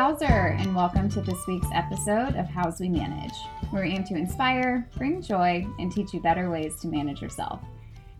Houzzer, and welcome to this week's episode of Houzz We Manage. We're aim to inspire, bring joy, and teach you better ways to manage yourself.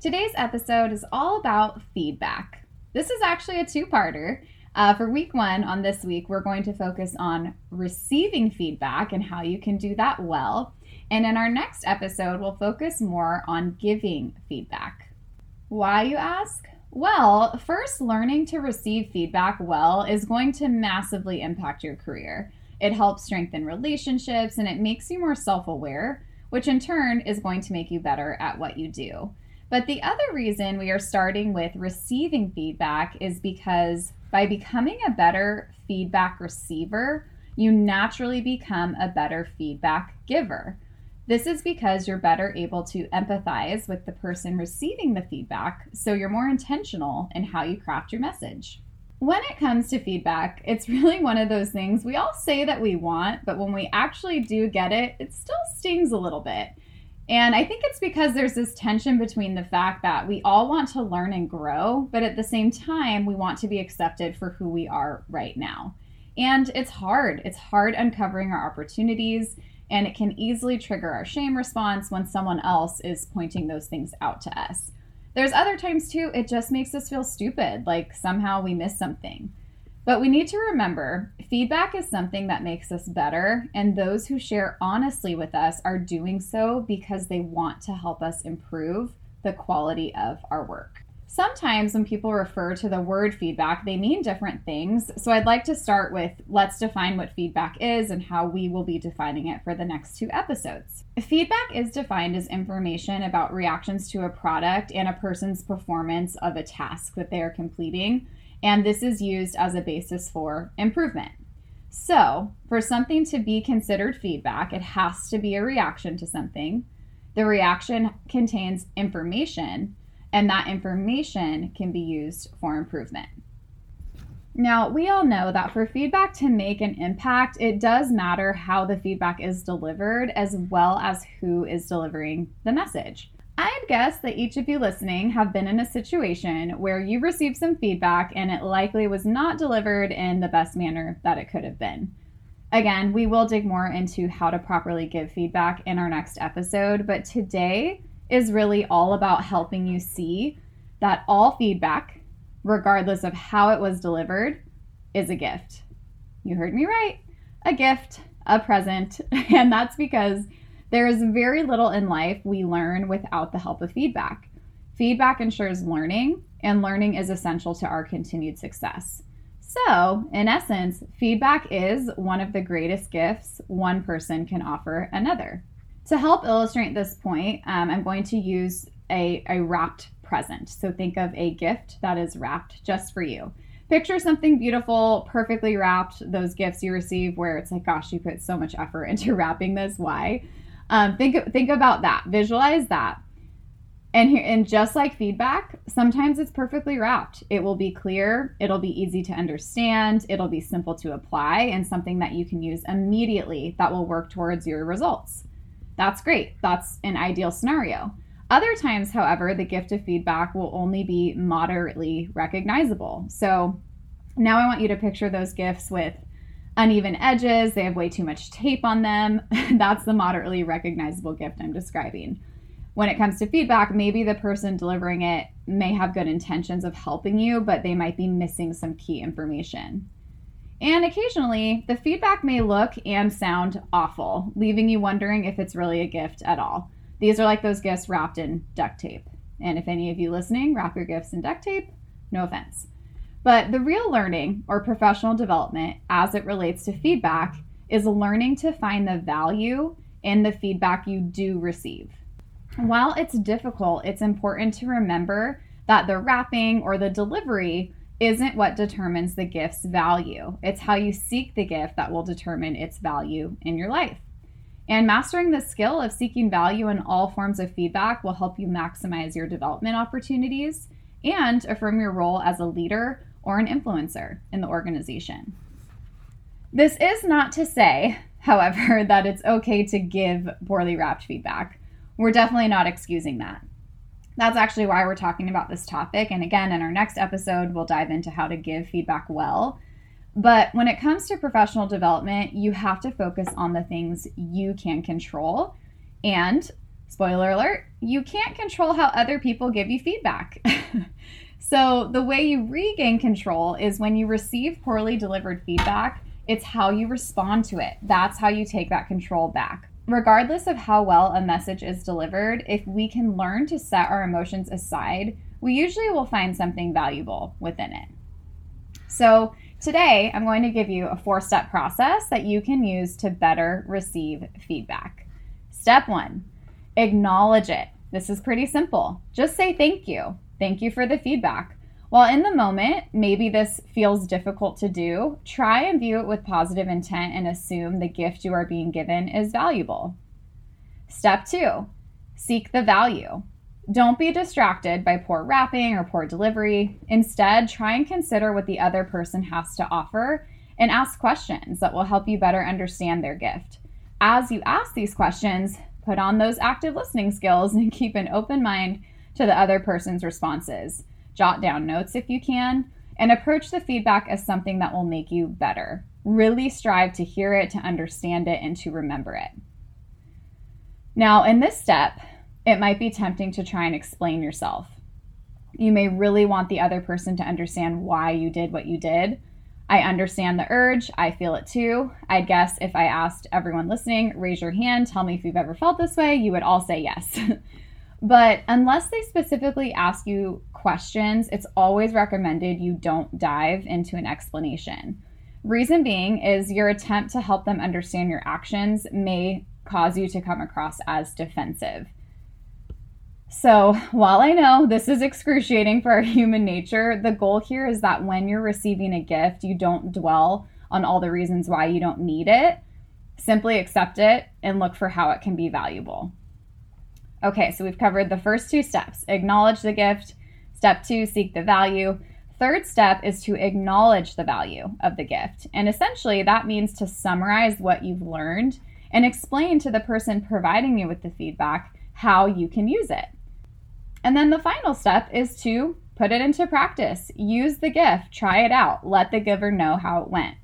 Today's episode is all about feedback. This is actually a two parter. Uh, for week one, on this week, we're going to focus on receiving feedback and how you can do that well. And in our next episode, we'll focus more on giving feedback. Why, you ask? Well, first, learning to receive feedback well is going to massively impact your career. It helps strengthen relationships and it makes you more self aware, which in turn is going to make you better at what you do. But the other reason we are starting with receiving feedback is because by becoming a better feedback receiver, you naturally become a better feedback giver. This is because you're better able to empathize with the person receiving the feedback, so you're more intentional in how you craft your message. When it comes to feedback, it's really one of those things we all say that we want, but when we actually do get it, it still stings a little bit. And I think it's because there's this tension between the fact that we all want to learn and grow, but at the same time, we want to be accepted for who we are right now. And it's hard. It's hard uncovering our opportunities and it can easily trigger our shame response when someone else is pointing those things out to us. There's other times too, it just makes us feel stupid, like somehow we missed something. But we need to remember feedback is something that makes us better, and those who share honestly with us are doing so because they want to help us improve the quality of our work. Sometimes when people refer to the word feedback, they mean different things. So I'd like to start with let's define what feedback is and how we will be defining it for the next two episodes. Feedback is defined as information about reactions to a product and a person's performance of a task that they are completing, and this is used as a basis for improvement. So, for something to be considered feedback, it has to be a reaction to something. The reaction contains information and that information can be used for improvement. Now, we all know that for feedback to make an impact, it does matter how the feedback is delivered as well as who is delivering the message. I'd guess that each of you listening have been in a situation where you received some feedback and it likely was not delivered in the best manner that it could have been. Again, we will dig more into how to properly give feedback in our next episode, but today is really all about helping you see that all feedback, regardless of how it was delivered, is a gift. You heard me right. A gift, a present. And that's because there is very little in life we learn without the help of feedback. Feedback ensures learning, and learning is essential to our continued success. So, in essence, feedback is one of the greatest gifts one person can offer another. To help illustrate this point, um, I'm going to use a, a wrapped present. So think of a gift that is wrapped just for you. Picture something beautiful, perfectly wrapped, those gifts you receive where it's like, gosh, you put so much effort into wrapping this. Why? Um, think, think about that. Visualize that. And here, and just like feedback, sometimes it's perfectly wrapped. It will be clear, it'll be easy to understand, it'll be simple to apply, and something that you can use immediately that will work towards your results. That's great. That's an ideal scenario. Other times, however, the gift of feedback will only be moderately recognizable. So now I want you to picture those gifts with uneven edges, they have way too much tape on them. That's the moderately recognizable gift I'm describing. When it comes to feedback, maybe the person delivering it may have good intentions of helping you, but they might be missing some key information. And occasionally, the feedback may look and sound awful, leaving you wondering if it's really a gift at all. These are like those gifts wrapped in duct tape. And if any of you listening wrap your gifts in duct tape, no offense. But the real learning or professional development as it relates to feedback is learning to find the value in the feedback you do receive. While it's difficult, it's important to remember that the wrapping or the delivery isn't what determines the gift's value. It's how you seek the gift that will determine its value in your life. And mastering the skill of seeking value in all forms of feedback will help you maximize your development opportunities and affirm your role as a leader or an influencer in the organization. This is not to say, however, that it's okay to give poorly wrapped feedback. We're definitely not excusing that. That's actually why we're talking about this topic. And again, in our next episode, we'll dive into how to give feedback well. But when it comes to professional development, you have to focus on the things you can control. And spoiler alert, you can't control how other people give you feedback. so, the way you regain control is when you receive poorly delivered feedback, it's how you respond to it. That's how you take that control back. Regardless of how well a message is delivered, if we can learn to set our emotions aside, we usually will find something valuable within it. So, today I'm going to give you a four step process that you can use to better receive feedback. Step one acknowledge it. This is pretty simple. Just say thank you. Thank you for the feedback. While in the moment, maybe this feels difficult to do, try and view it with positive intent and assume the gift you are being given is valuable. Step two, seek the value. Don't be distracted by poor wrapping or poor delivery. Instead, try and consider what the other person has to offer and ask questions that will help you better understand their gift. As you ask these questions, put on those active listening skills and keep an open mind to the other person's responses jot down notes if you can, and approach the feedback as something that will make you better. Really strive to hear it, to understand it, and to remember it. Now, in this step, it might be tempting to try and explain yourself. You may really want the other person to understand why you did what you did. I understand the urge. I feel it too. I'd guess if I asked everyone listening, raise your hand, tell me if you've ever felt this way, you would all say yes. but unless they specifically ask you questions, it's always recommended you don't dive into an explanation. Reason being is your attempt to help them understand your actions may cause you to come across as defensive. So, while I know this is excruciating for our human nature, the goal here is that when you're receiving a gift, you don't dwell on all the reasons why you don't need it. Simply accept it and look for how it can be valuable. Okay, so we've covered the first two steps acknowledge the gift, Step two, seek the value. Third step is to acknowledge the value of the gift. And essentially, that means to summarize what you've learned and explain to the person providing you with the feedback how you can use it. And then the final step is to put it into practice. Use the gift, try it out, let the giver know how it went.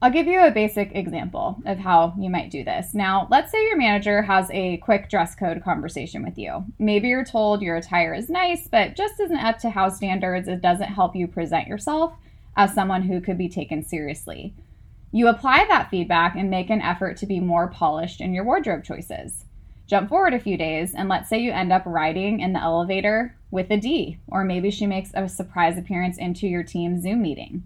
I'll give you a basic example of how you might do this. Now, let's say your manager has a quick dress code conversation with you. Maybe you're told your attire is nice, but just isn't up to Houzz standards. It doesn't help you present yourself as someone who could be taken seriously. You apply that feedback and make an effort to be more polished in your wardrobe choices. Jump forward a few days, and let's say you end up riding in the elevator with Adi, or maybe she makes a surprise appearance into your team Zoom meeting.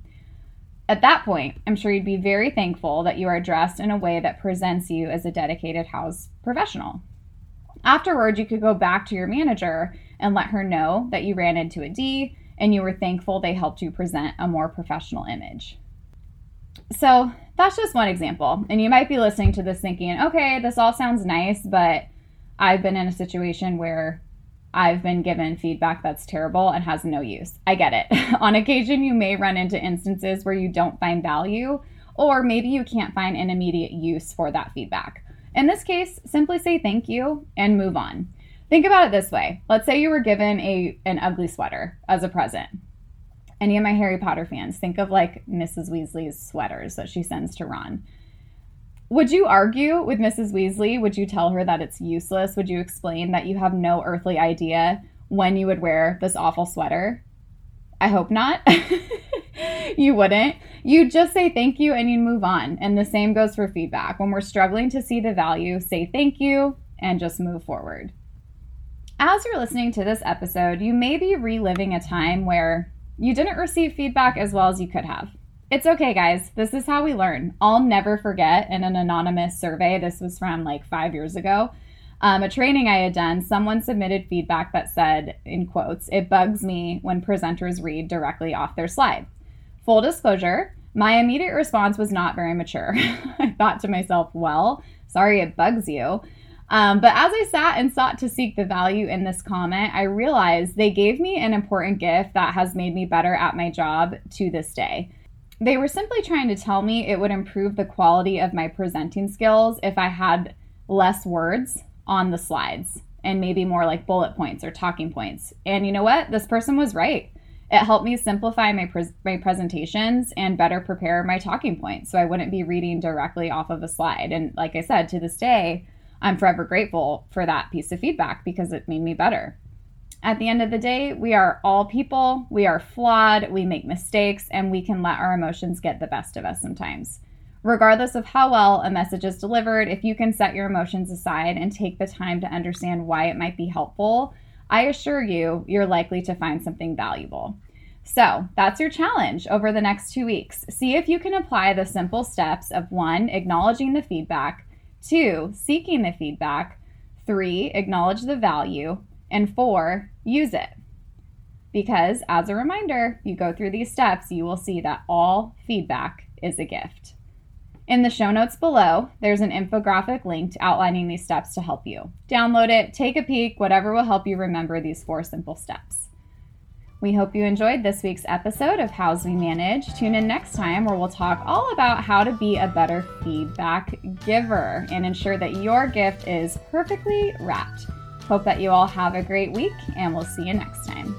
At that point, I'm sure you'd be very thankful that you are dressed in a way that presents you as a dedicated Houzz professional. Afterward, you could go back to your manager and let her know that you ran into Adi and you were thankful they helped you present a more professional image. So, that's just one example. And you might be listening to this thinking, okay, this all sounds nice, but I've been in a situation where I've been given feedback that's terrible and has no use. I get it. On occasion, you may run into instances where you don't find value, or maybe you can't find an immediate use for that feedback. In this case, simply say thank you and move on. Think about it this way. Let's say you were given a an ugly sweater as a present. Any of my Harry Potter fans, think of like Mrs. Weasley's sweaters that she sends to Ron. Would you argue with Mrs. Weasley? Would you tell her that it's useless? Would you explain that you have no earthly idea when you would wear this awful sweater? I hope not. you wouldn't. You'd just say thank you and you'd move on. And the same goes for feedback. When we're struggling to see the value, say thank you and just move forward. As you're listening to this episode, you may be reliving a time where you didn't receive feedback as well as you could have. It's okay, guys. This is how we learn. I'll never forget in an anonymous survey, this was from like five years ago, um, a training I had done, someone submitted feedback that said, in quotes, it bugs me when presenters read directly off their slide. Full disclosure, my immediate response was not very mature. I thought to myself, well, sorry it bugs you. Um, but as I sat and sought to seek the value in this comment, I realized they gave me an important gift that has made me better at my job to this day. They were simply trying to tell me it would improve the quality of my presenting skills if I had less words on the slides and maybe more like bullet points or talking points. And you know what? This person was right. It helped me simplify my, pre- my presentations and better prepare my talking points so I wouldn't be reading directly off of a slide. And like I said, to this day, I'm forever grateful for that piece of feedback because it made me better. At the end of the day, we are all people, we are flawed, we make mistakes, and we can let our emotions get the best of us sometimes. Regardless of how well a message is delivered, if you can set your emotions aside and take the time to understand why it might be helpful, I assure you, you're likely to find something valuable. So that's your challenge over the next two weeks. See if you can apply the simple steps of one, acknowledging the feedback, two, seeking the feedback, three, acknowledge the value, and four, use it. Because as a reminder, you go through these steps, you will see that all feedback is a gift. In the show notes below, there's an infographic linked outlining these steps to help you. Download it, take a peek, whatever will help you remember these four simple steps. We hope you enjoyed this week's episode of Houzz We Manage. Tune in next time where we'll talk all about how to be a better feedback giver and ensure that your gift is perfectly wrapped. Hope that you all have a great week, and we'll see you next time.